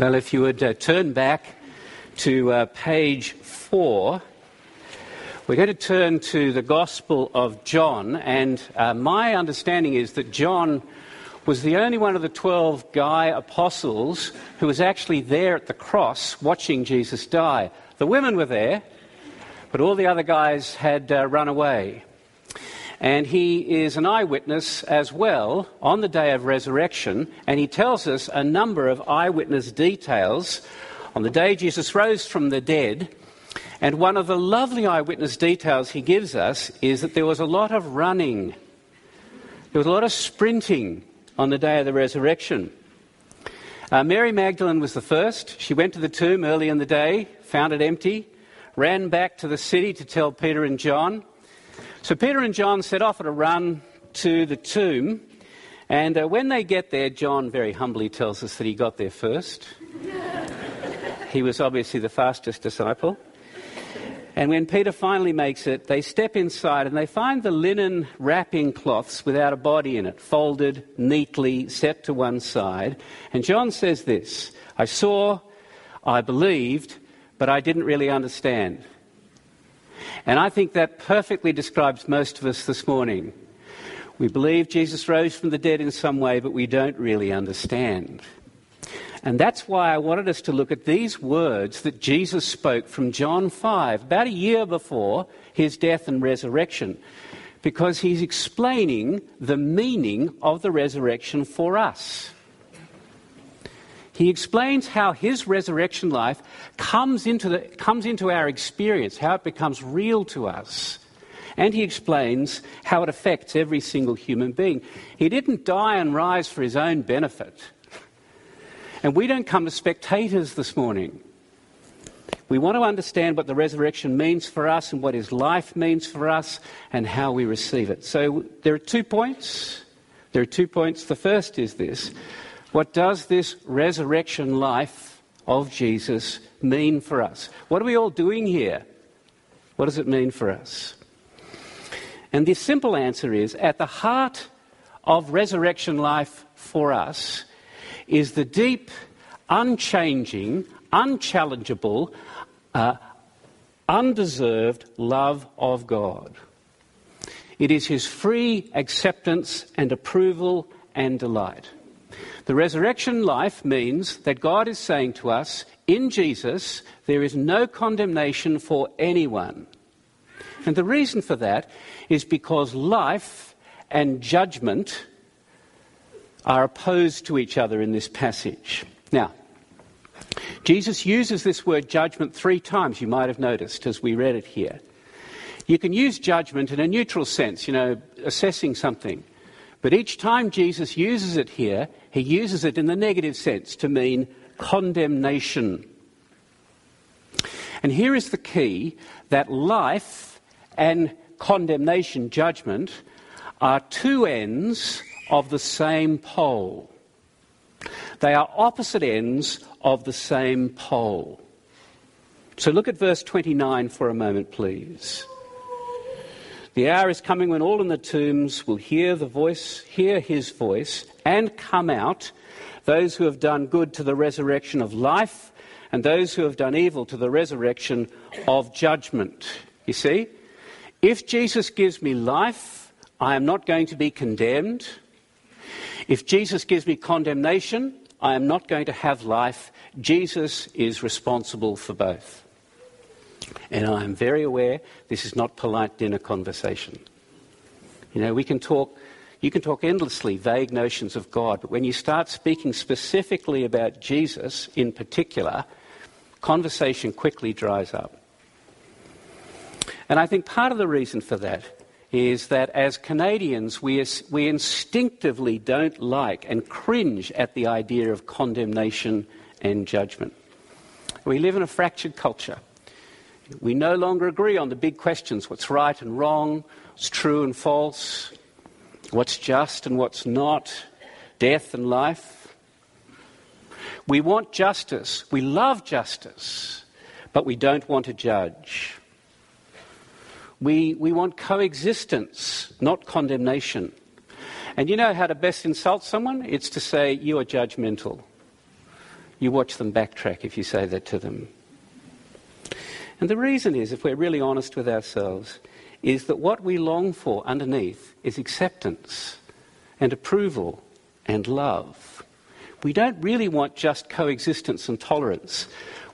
Well, if you would uh, turn back to uh, page four, we're going to turn to the Gospel of John, and uh, my understanding is that John was the only one of the 12 guy apostles who was actually there at the cross watching Jesus die. The women were there, but all the other guys had uh, run away. And he is an eyewitness as well on the day of resurrection, and he tells us a number of eyewitness details on the day Jesus rose from the dead. And one of the lovely eyewitness details he gives us is that there was a lot of running, there was a lot of sprinting on the day of the resurrection. Uh, Mary Magdalene was the first. She went to the tomb early in the day, found it empty, ran back to the city to tell Peter and John. So Peter and John set off at a run to the tomb. And uh, when they get there, John very humbly tells us that he got there first. he was obviously the fastest disciple. And when Peter finally makes it, they step inside and they find the linen wrapping cloths without a body in it, folded neatly, set to one side. And John says this I saw, I believed, but I didn't really understand. And I think that perfectly describes most of us this morning. We believe Jesus rose from the dead in some way, but we don't really understand. And that's why I wanted us to look at these words that Jesus spoke from John 5, about a year before his death and resurrection, because he's explaining the meaning of the resurrection for us. He explains how his resurrection life comes into, the, comes into our experience, how it becomes real to us. And he explains how it affects every single human being. He didn't die and rise for his own benefit. And we don't come as spectators this morning. We want to understand what the resurrection means for us and what his life means for us and how we receive it. So there are two points. There are two points. The first is this what does this resurrection life of Jesus mean for us? What are we all doing here? What does it mean for us? And the simple answer is at the heart of resurrection life for us is the deep, unchanging, unchallengeable, uh, undeserved love of God. It is his free acceptance and approval and delight. The resurrection life means that God is saying to us, in Jesus, there is no condemnation for anyone. And the reason for that is because life and judgment are opposed to each other in this passage. Now, Jesus uses this word judgment three times, you might have noticed as we read it here. You can use judgment in a neutral sense, you know, assessing something. But each time Jesus uses it here, he uses it in the negative sense to mean condemnation. And here is the key that life and condemnation, judgment, are two ends of the same pole. They are opposite ends of the same pole. So look at verse 29 for a moment, please. The hour is coming when all in the tombs will hear the voice, hear his voice, and come out, those who have done good to the resurrection of life, and those who have done evil to the resurrection of judgment. You see, if Jesus gives me life, I am not going to be condemned. If Jesus gives me condemnation, I am not going to have life. Jesus is responsible for both. And I am very aware this is not polite dinner conversation. You know, we can talk, you can talk endlessly vague notions of God, but when you start speaking specifically about Jesus in particular, conversation quickly dries up. And I think part of the reason for that is that as Canadians, we, we instinctively don't like and cringe at the idea of condemnation and judgment. We live in a fractured culture. We no longer agree on the big questions what's right and wrong, what's true and false, what's just and what's not, death and life. We want justice. We love justice, but we don't want to judge. We, we want coexistence, not condemnation. And you know how to best insult someone? It's to say, You are judgmental. You watch them backtrack if you say that to them. And the reason is, if we're really honest with ourselves, is that what we long for underneath is acceptance and approval and love. We don't really want just coexistence and tolerance.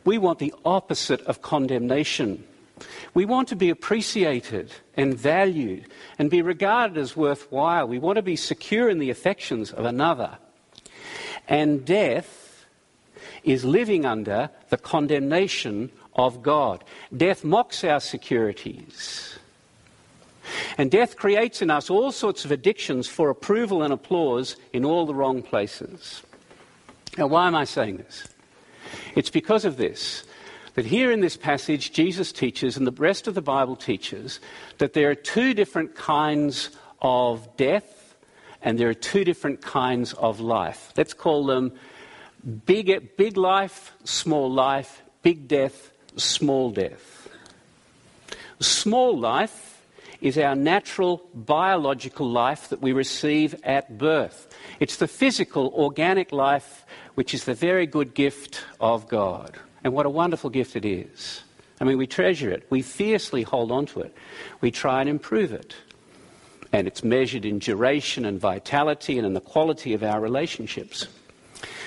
We want the opposite of condemnation. We want to be appreciated and valued and be regarded as worthwhile. We want to be secure in the affections of another. And death is living under the condemnation of God. Death mocks our securities. And death creates in us all sorts of addictions for approval and applause in all the wrong places. Now, why am I saying this? It's because of this that here in this passage, Jesus teaches, and the rest of the Bible teaches, that there are two different kinds of death and there are two different kinds of life. Let's call them big, big life, small life, big death, small death. Small life is our natural biological life that we receive at birth. It's the physical, organic life which is the very good gift of God. And what a wonderful gift it is. I mean, we treasure it, we fiercely hold on to it, we try and improve it. And it's measured in duration and vitality and in the quality of our relationships.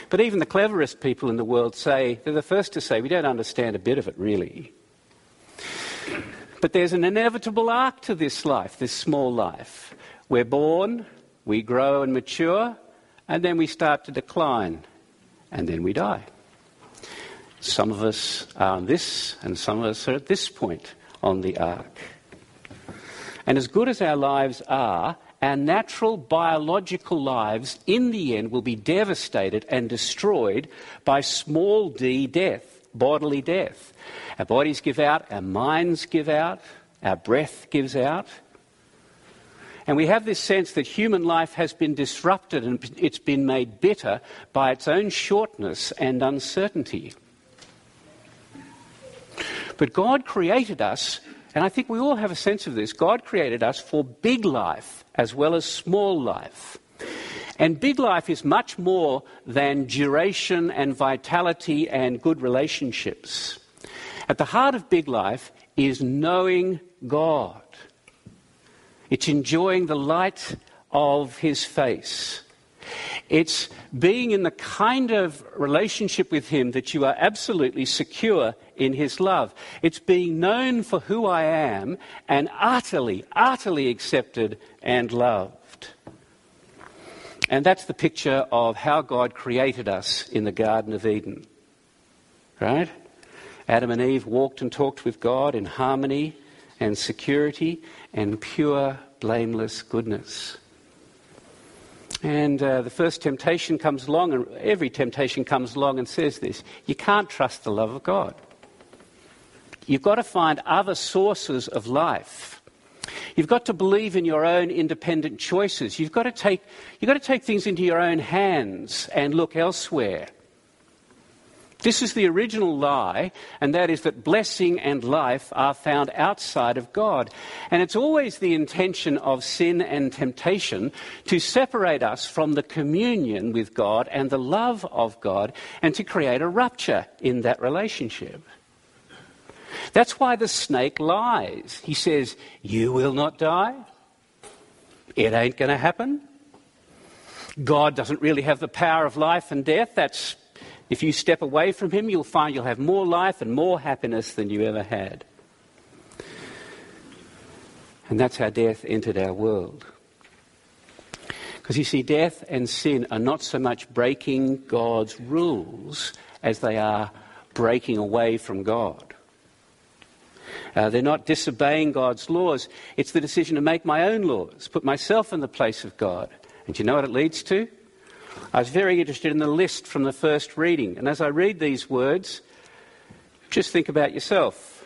But even the cleverest people in the world say, they're the first to say, we don't understand a bit of it really. But there's an inevitable arc to this life, this small life. We're born, we grow and mature, and then we start to decline, and then we die. Some of us are on this, and some of us are at this point on the arc. And as good as our lives are, our natural biological lives in the end will be devastated and destroyed by small d death, bodily death. Our bodies give out, our minds give out, our breath gives out. And we have this sense that human life has been disrupted and it's been made bitter by its own shortness and uncertainty. But God created us, and I think we all have a sense of this. God created us for big life as well as small life. And big life is much more than duration and vitality and good relationships. At the heart of big life is knowing God. It's enjoying the light of His face. It's being in the kind of relationship with Him that you are absolutely secure in His love. It's being known for who I am and utterly, utterly accepted and loved. And that's the picture of how God created us in the Garden of Eden. Right? Adam and Eve walked and talked with God in harmony and security and pure, blameless goodness. And uh, the first temptation comes along, and every temptation comes along and says this you can't trust the love of God. You've got to find other sources of life. You've got to believe in your own independent choices. You've got to take, you've got to take things into your own hands and look elsewhere. This is the original lie, and that is that blessing and life are found outside of God. And it's always the intention of sin and temptation to separate us from the communion with God and the love of God and to create a rupture in that relationship. That's why the snake lies. He says, You will not die. It ain't going to happen. God doesn't really have the power of life and death. That's if you step away from Him, you'll find you'll have more life and more happiness than you ever had. And that's how death entered our world. Because you see, death and sin are not so much breaking God's rules as they are breaking away from God. Uh, they're not disobeying God's laws. It's the decision to make my own laws, put myself in the place of God. And do you know what it leads to? I was very interested in the list from the first reading. And as I read these words, just think about yourself.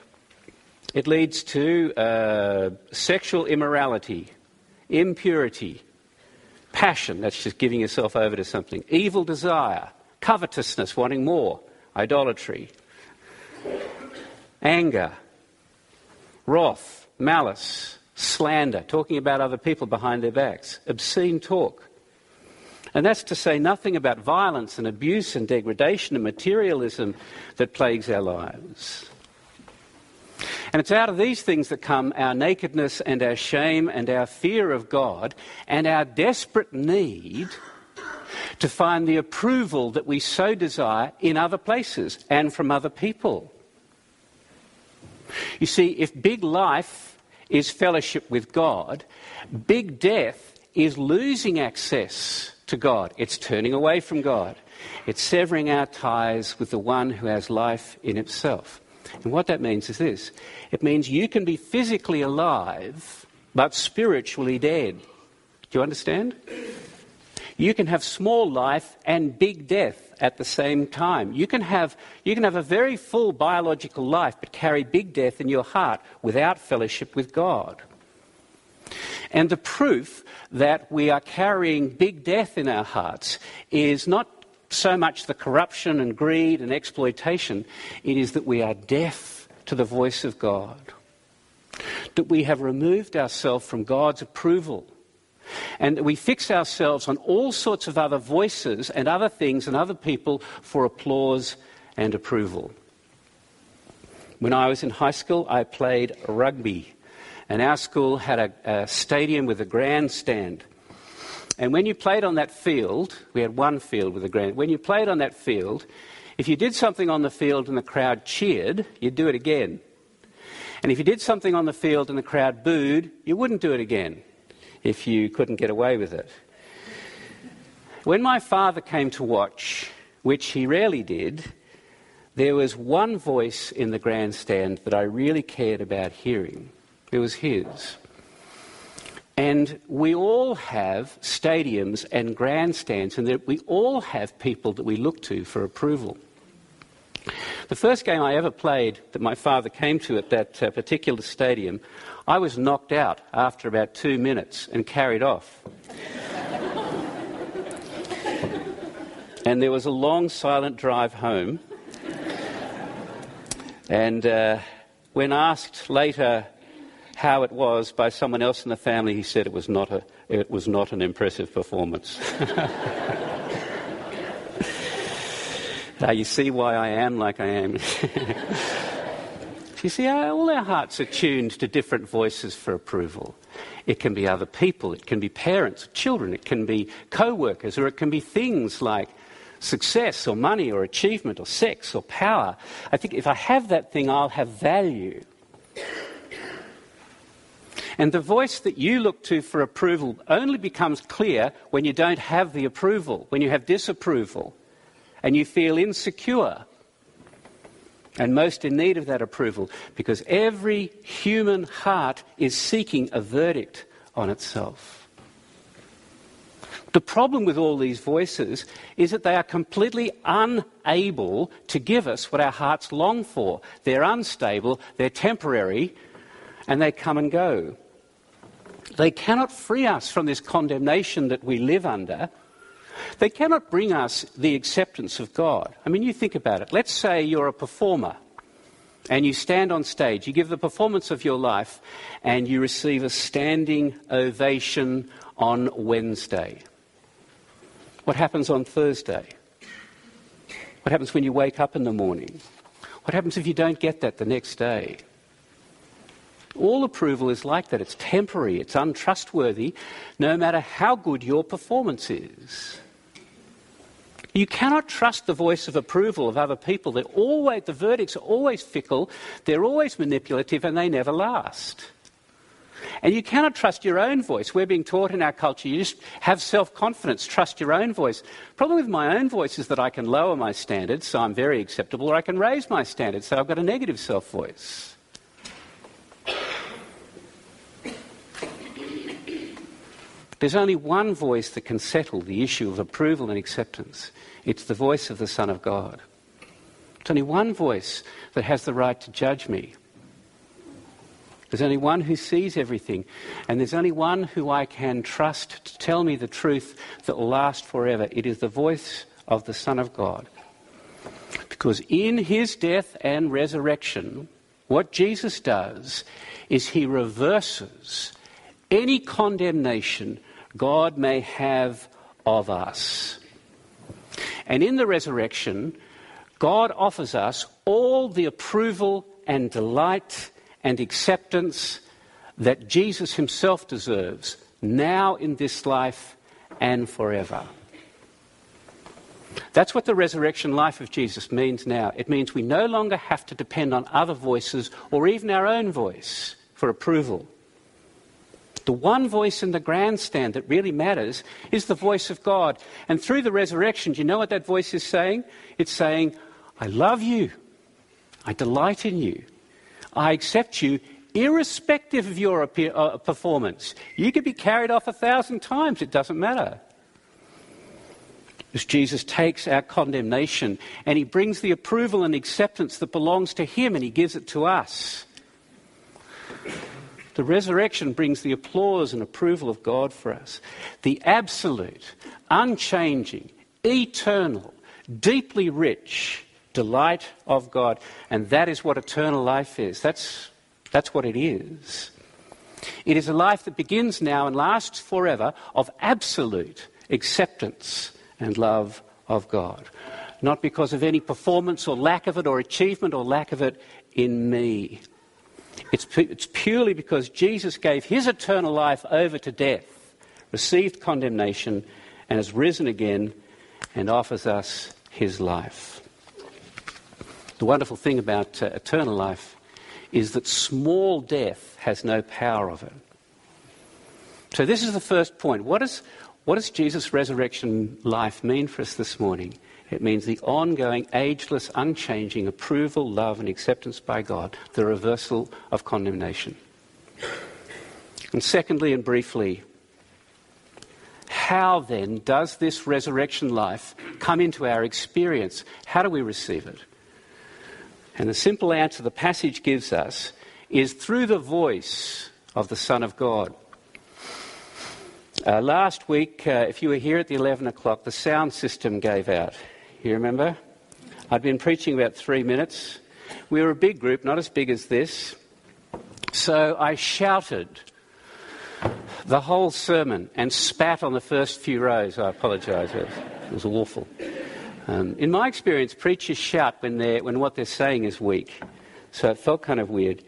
It leads to uh, sexual immorality, impurity, passion, that's just giving yourself over to something, evil desire, covetousness, wanting more, idolatry, anger, wrath, malice, slander, talking about other people behind their backs, obscene talk And that's to say nothing about violence and abuse and degradation and materialism that plagues our lives. And it's out of these things that come our nakedness and our shame and our fear of God and our desperate need to find the approval that we so desire in other places and from other people. You see, if big life is fellowship with God, big death is losing access to God. It's turning away from God. It's severing our ties with the one who has life in itself. And what that means is this it means you can be physically alive, but spiritually dead. Do you understand? You can have small life and big death at the same time. You can have, you can have a very full biological life, but carry big death in your heart without fellowship with God. And the proof that we are carrying big death in our hearts is not so much the corruption and greed and exploitation, it is that we are deaf to the voice of God. That we have removed ourselves from God's approval. And we fix ourselves on all sorts of other voices and other things and other people for applause and approval. When I was in high school, I played rugby. And our school had a, a stadium with a grandstand. And when you played on that field, we had one field with a grand. When you played on that field, if you did something on the field and the crowd cheered, you'd do it again. And if you did something on the field and the crowd booed, you wouldn't do it again if you couldn't get away with it. When my father came to watch, which he rarely did, there was one voice in the grandstand that I really cared about hearing. It was his. And we all have stadiums and grandstands, and we all have people that we look to for approval. The first game I ever played that my father came to at that uh, particular stadium, I was knocked out after about two minutes and carried off. and there was a long, silent drive home. And uh, when asked later how it was by someone else in the family, he said it was not, a, it was not an impressive performance. now you see why I am like I am. you see, all our hearts are tuned to different voices for approval. It can be other people, it can be parents, children, it can be co workers, or it can be things like success or money or achievement or sex or power. I think if I have that thing, I'll have value. And the voice that you look to for approval only becomes clear when you don't have the approval, when you have disapproval, and you feel insecure and most in need of that approval, because every human heart is seeking a verdict on itself. The problem with all these voices is that they are completely unable to give us what our hearts long for. They're unstable, they're temporary, and they come and go. They cannot free us from this condemnation that we live under. They cannot bring us the acceptance of God. I mean, you think about it. Let's say you're a performer and you stand on stage, you give the performance of your life, and you receive a standing ovation on Wednesday. What happens on Thursday? What happens when you wake up in the morning? What happens if you don't get that the next day? All approval is like that. It's temporary, it's untrustworthy, no matter how good your performance is. You cannot trust the voice of approval of other people. They're always, the verdicts are always fickle, they're always manipulative, and they never last. And you cannot trust your own voice. We're being taught in our culture, you just have self confidence, trust your own voice. Problem with my own voice is that I can lower my standards, so I'm very acceptable, or I can raise my standards, so I've got a negative self voice. There's only one voice that can settle the issue of approval and acceptance. It's the voice of the Son of God. There's only one voice that has the right to judge me. There's only one who sees everything, and there's only one who I can trust to tell me the truth that will last forever. It is the voice of the Son of God. Because in his death and resurrection, what Jesus does is he reverses any condemnation God may have of us. And in the resurrection, God offers us all the approval and delight and acceptance that Jesus himself deserves now in this life and forever. That's what the resurrection life of Jesus means now. It means we no longer have to depend on other voices or even our own voice for approval. The one voice in the grandstand that really matters is the voice of God. And through the resurrection, do you know what that voice is saying? It's saying, I love you. I delight in you. I accept you irrespective of your uh, performance. You could be carried off a thousand times, it doesn't matter. As Jesus takes our condemnation and he brings the approval and acceptance that belongs to him and he gives it to us. The resurrection brings the applause and approval of God for us. The absolute, unchanging, eternal, deeply rich delight of God. And that is what eternal life is. That's, that's what it is. It is a life that begins now and lasts forever of absolute acceptance and love of God. Not because of any performance or lack of it, or achievement or lack of it in me. It's, it's purely because Jesus gave his eternal life over to death, received condemnation, and has risen again and offers us his life. The wonderful thing about uh, eternal life is that small death has no power of it. So, this is the first point. What, is, what does Jesus' resurrection life mean for us this morning? It means the ongoing, ageless, unchanging approval, love, and acceptance by God, the reversal of condemnation. And secondly, and briefly, how then does this resurrection life come into our experience? How do we receive it? And the simple answer the passage gives us is through the voice of the Son of God. Uh, last week, uh, if you were here at the 11 o'clock, the sound system gave out. You remember? I'd been preaching about three minutes. We were a big group, not as big as this. So I shouted the whole sermon and spat on the first few rows. I apologise. It was awful. Um, in my experience, preachers shout when, when what they're saying is weak. So it felt kind of weird.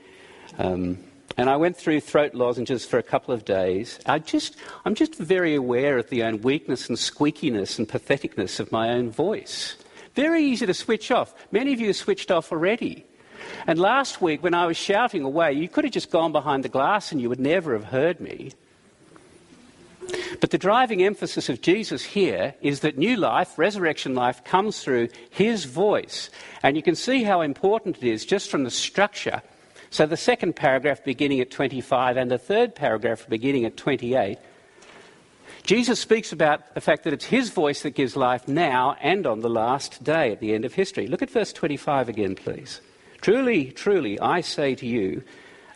Um, and I went through throat lozenges for a couple of days. I just, I'm just very aware of the own weakness and squeakiness and patheticness of my own voice. Very easy to switch off. Many of you switched off already. And last week, when I was shouting away, you could have just gone behind the glass and you would never have heard me. But the driving emphasis of Jesus here is that new life, resurrection life, comes through his voice. And you can see how important it is just from the structure. So the second paragraph beginning at 25 and the third paragraph beginning at 28. Jesus speaks about the fact that it's his voice that gives life now and on the last day at the end of history. Look at verse 25 again, please. Truly, truly, I say to you,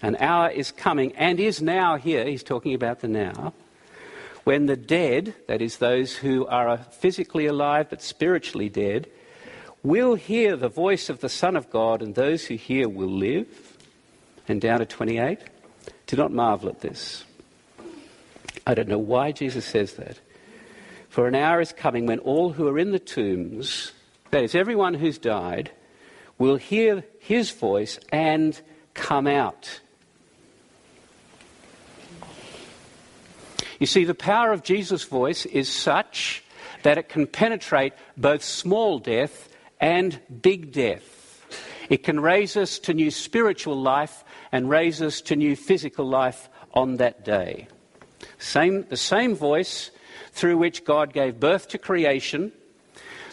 an hour is coming and is now here. He's talking about the now when the dead, that is, those who are physically alive but spiritually dead, will hear the voice of the Son of God, and those who hear will live. And down to 28, do not marvel at this. I don't know why Jesus says that. For an hour is coming when all who are in the tombs, that is, everyone who's died, will hear his voice and come out. You see, the power of Jesus' voice is such that it can penetrate both small death and big death. It can raise us to new spiritual life and raise us to new physical life on that day. Same, the same voice through which God gave birth to creation.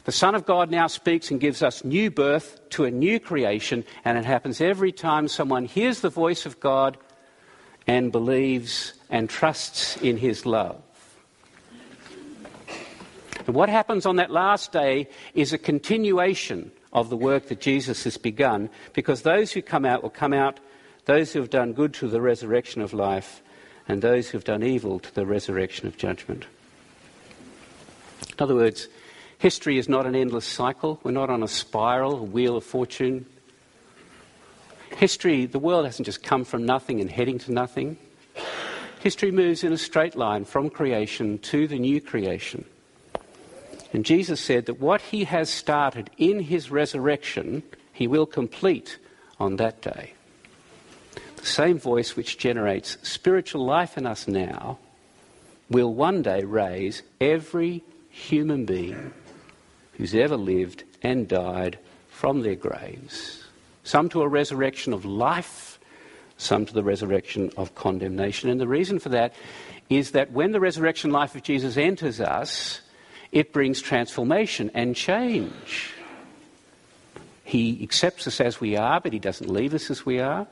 The Son of God now speaks and gives us new birth to a new creation, and it happens every time someone hears the voice of God and believes and trusts in his love. And what happens on that last day is a continuation of the work that Jesus has begun, because those who come out will come out, those who have done good to the resurrection of life, and those who have done evil to the resurrection of judgment. In other words, history is not an endless cycle. We're not on a spiral, a wheel of fortune. History, the world hasn't just come from nothing and heading to nothing. History moves in a straight line from creation to the new creation. And Jesus said that what he has started in his resurrection, he will complete on that day. The same voice which generates spiritual life in us now will one day raise every human being who's ever lived and died from their graves. Some to a resurrection of life, some to the resurrection of condemnation. And the reason for that is that when the resurrection life of Jesus enters us, it brings transformation and change. He accepts us as we are, but he doesn't leave us as we are.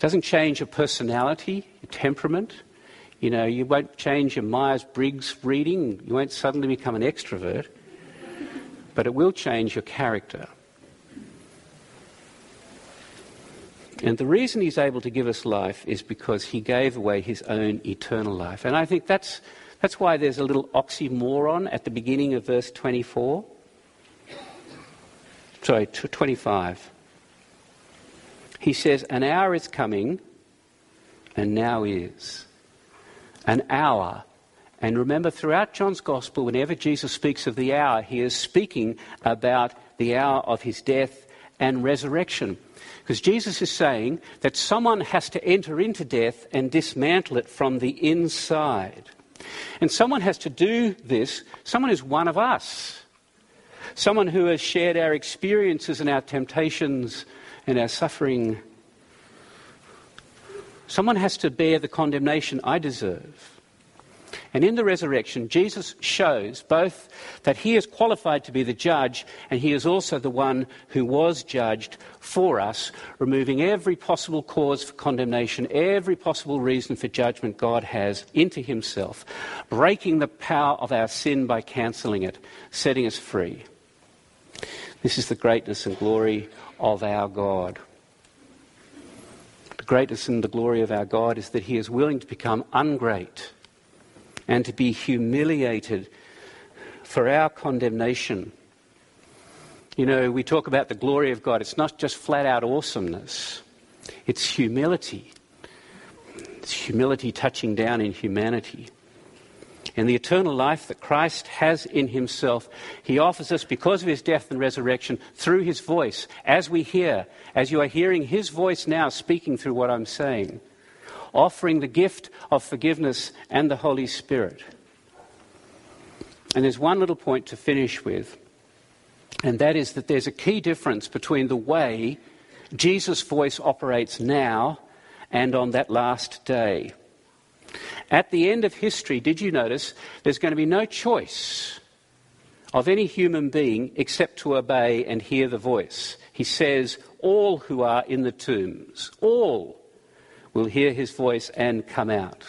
It doesn't change your personality, your temperament. You know, you won't change your Myers Briggs reading, you won't suddenly become an extrovert, but it will change your character. And the reason he's able to give us life is because he gave away his own eternal life. And I think that's, that's why there's a little oxymoron at the beginning of verse 24. Sorry, 25. He says, An hour is coming, and now is. An hour. And remember, throughout John's Gospel, whenever Jesus speaks of the hour, he is speaking about the hour of his death and resurrection. Because Jesus is saying that someone has to enter into death and dismantle it from the inside. And someone has to do this, someone is one of us. Someone who has shared our experiences and our temptations and our suffering. Someone has to bear the condemnation I deserve. And in the resurrection, Jesus shows both that he is qualified to be the judge and he is also the one who was judged for us, removing every possible cause for condemnation, every possible reason for judgment God has into himself, breaking the power of our sin by cancelling it, setting us free. This is the greatness and glory of our God. The greatness and the glory of our God is that he is willing to become ungreat and to be humiliated for our condemnation. You know, we talk about the glory of God. It's not just flat out awesomeness, it's humility. It's humility touching down in humanity. And the eternal life that Christ has in himself, he offers us because of his death and resurrection through his voice, as we hear, as you are hearing his voice now speaking through what I'm saying offering the gift of forgiveness and the Holy Spirit. And there's one little point to finish with, and that is that there's a key difference between the way Jesus' voice operates now and on that last day. At the end of history, did you notice there's going to be no choice of any human being except to obey and hear the voice? He says, All who are in the tombs, all will hear his voice and come out.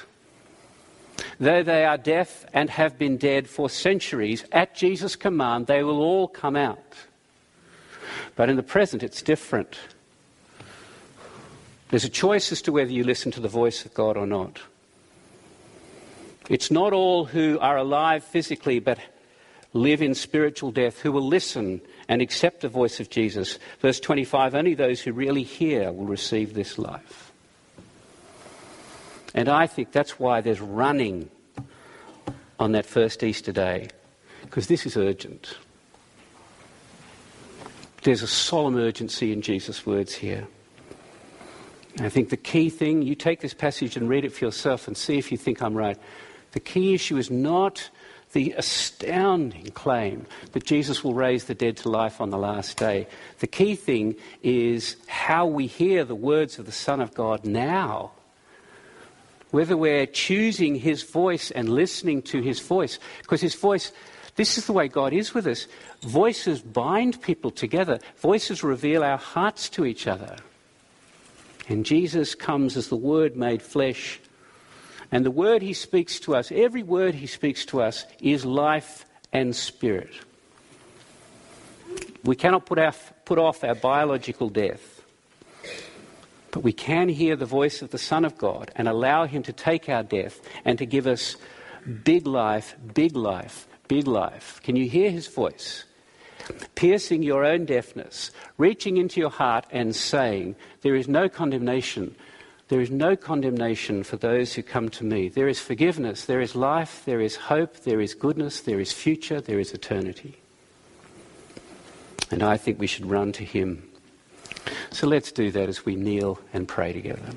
Though they are deaf and have been dead for centuries, at Jesus' command, they will all come out. But in the present, it's different. There's a choice as to whether you listen to the voice of God or not. It's not all who are alive physically but live in spiritual death who will listen and accept the voice of Jesus. Verse 25 only those who really hear will receive this life. And I think that's why there's running on that first Easter day, because this is urgent. There's a solemn urgency in Jesus' words here. I think the key thing, you take this passage and read it for yourself and see if you think I'm right. The key issue is not the astounding claim that Jesus will raise the dead to life on the last day. The key thing is how we hear the words of the Son of God now whether we're choosing His voice and listening to His voice. Because His voice, this is the way God is with us. Voices bind people together, voices reveal our hearts to each other. And Jesus comes as the Word made flesh. And the word He speaks to us, every word He speaks to us, is life and spirit. We cannot put, our, put off our biological death. But we can hear the voice of the Son of God and allow Him to take our death and to give us big life, big life, big life. Can you hear His voice? Piercing your own deafness, reaching into your heart and saying, There is no condemnation. There is no condemnation for those who come to me. There is forgiveness, there is life, there is hope, there is goodness, there is future, there is eternity. And I think we should run to him. So let's do that as we kneel and pray together.